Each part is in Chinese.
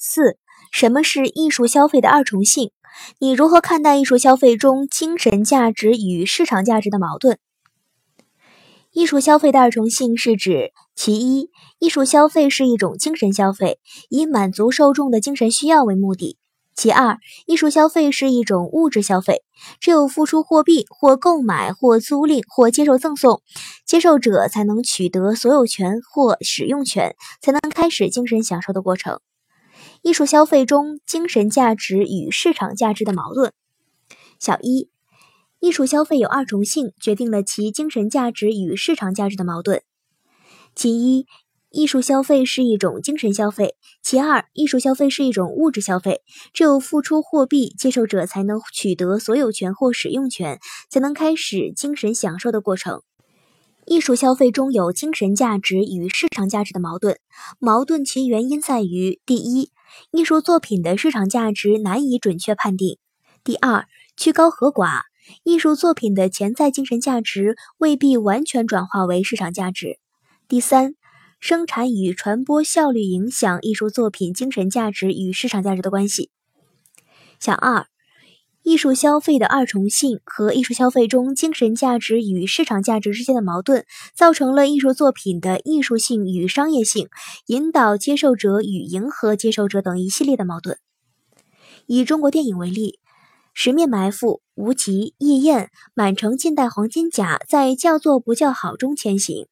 四、什么是艺术消费的二重性？你如何看待艺术消费中精神价值与市场价值的矛盾？艺术消费的二重性是指：其一，艺术消费是一种精神消费，以满足受众的精神需要为目的；其二，艺术消费是一种物质消费，只有付出货币或购买或租赁或接受赠送，接受者才能取得所有权或使用权，才能开始精神享受的过程。艺术消费中精神价值与市场价值的矛盾。小一。艺术消费有二重性，决定了其精神价值与市场价值的矛盾。其一，艺术消费是一种精神消费；其二，艺术消费是一种物质消费。只有付出货币，接受者才能取得所有权或使用权，才能开始精神享受的过程。艺术消费中有精神价值与市场价值的矛盾，矛盾其原因在于：第一，艺术作品的市场价值难以准确判定；第二，曲高和寡。艺术作品的潜在精神价值未必完全转化为市场价值。第三，生产与传播效率影响艺术作品精神价值与市场价值的关系。小二，艺术消费的二重性和艺术消费中精神价值与市场价值之间的矛盾，造成了艺术作品的艺术性与商业性、引导接受者与迎合接受者等一系列的矛盾。以中国电影为例。《十面埋伏》《无极》《夜宴》《满城尽带黄金甲》在叫座不叫好中前行，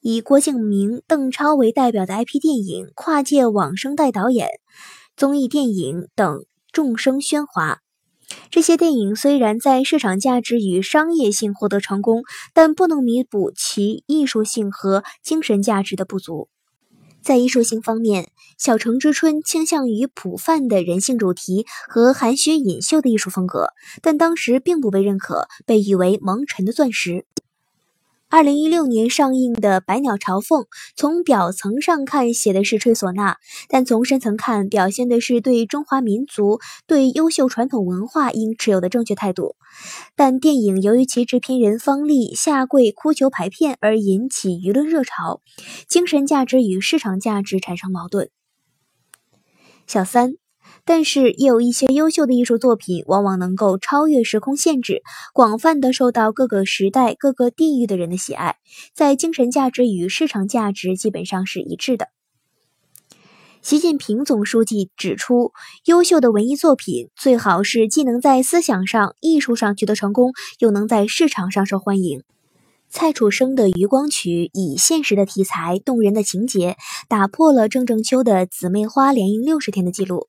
以郭敬明、邓超为代表的 IP 电影，跨界网生代导演、综艺电影等众生喧哗。这些电影虽然在市场价值与商业性获得成功，但不能弥补其艺术性和精神价值的不足。在艺术性方面，《小城之春》倾向于普泛的人性主题和含蓄隐秀的艺术风格，但当时并不被认可，被誉为蒙尘的钻石。二零一六年上映的《百鸟朝凤》，从表层上看写的是吹唢呐，但从深层看，表现的是对中华民族、对优秀传统文化应持有的正确态度。但电影由于其制片人方励下跪哭求排片而引起舆论热潮，精神价值与市场价值产生矛盾。小三。但是，也有一些优秀的艺术作品，往往能够超越时空限制，广泛的受到各个时代、各个地域的人的喜爱，在精神价值与市场价值基本上是一致的。习近平总书记指出，优秀的文艺作品最好是既能在思想上、艺术上取得成功，又能在市场上受欢迎。蔡楚生的《渔光曲》以现实的题材、动人的情节，打破了郑正秋的《姊妹花》连映六十天的记录。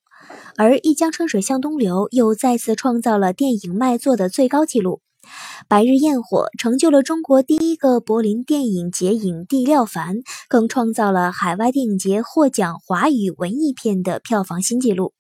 而一江春水向东流又再次创造了电影卖座的最高纪录，《白日焰火》成就了中国第一个柏林电影节影帝廖凡，更创造了海外电影节获奖华语文艺片的票房新纪录。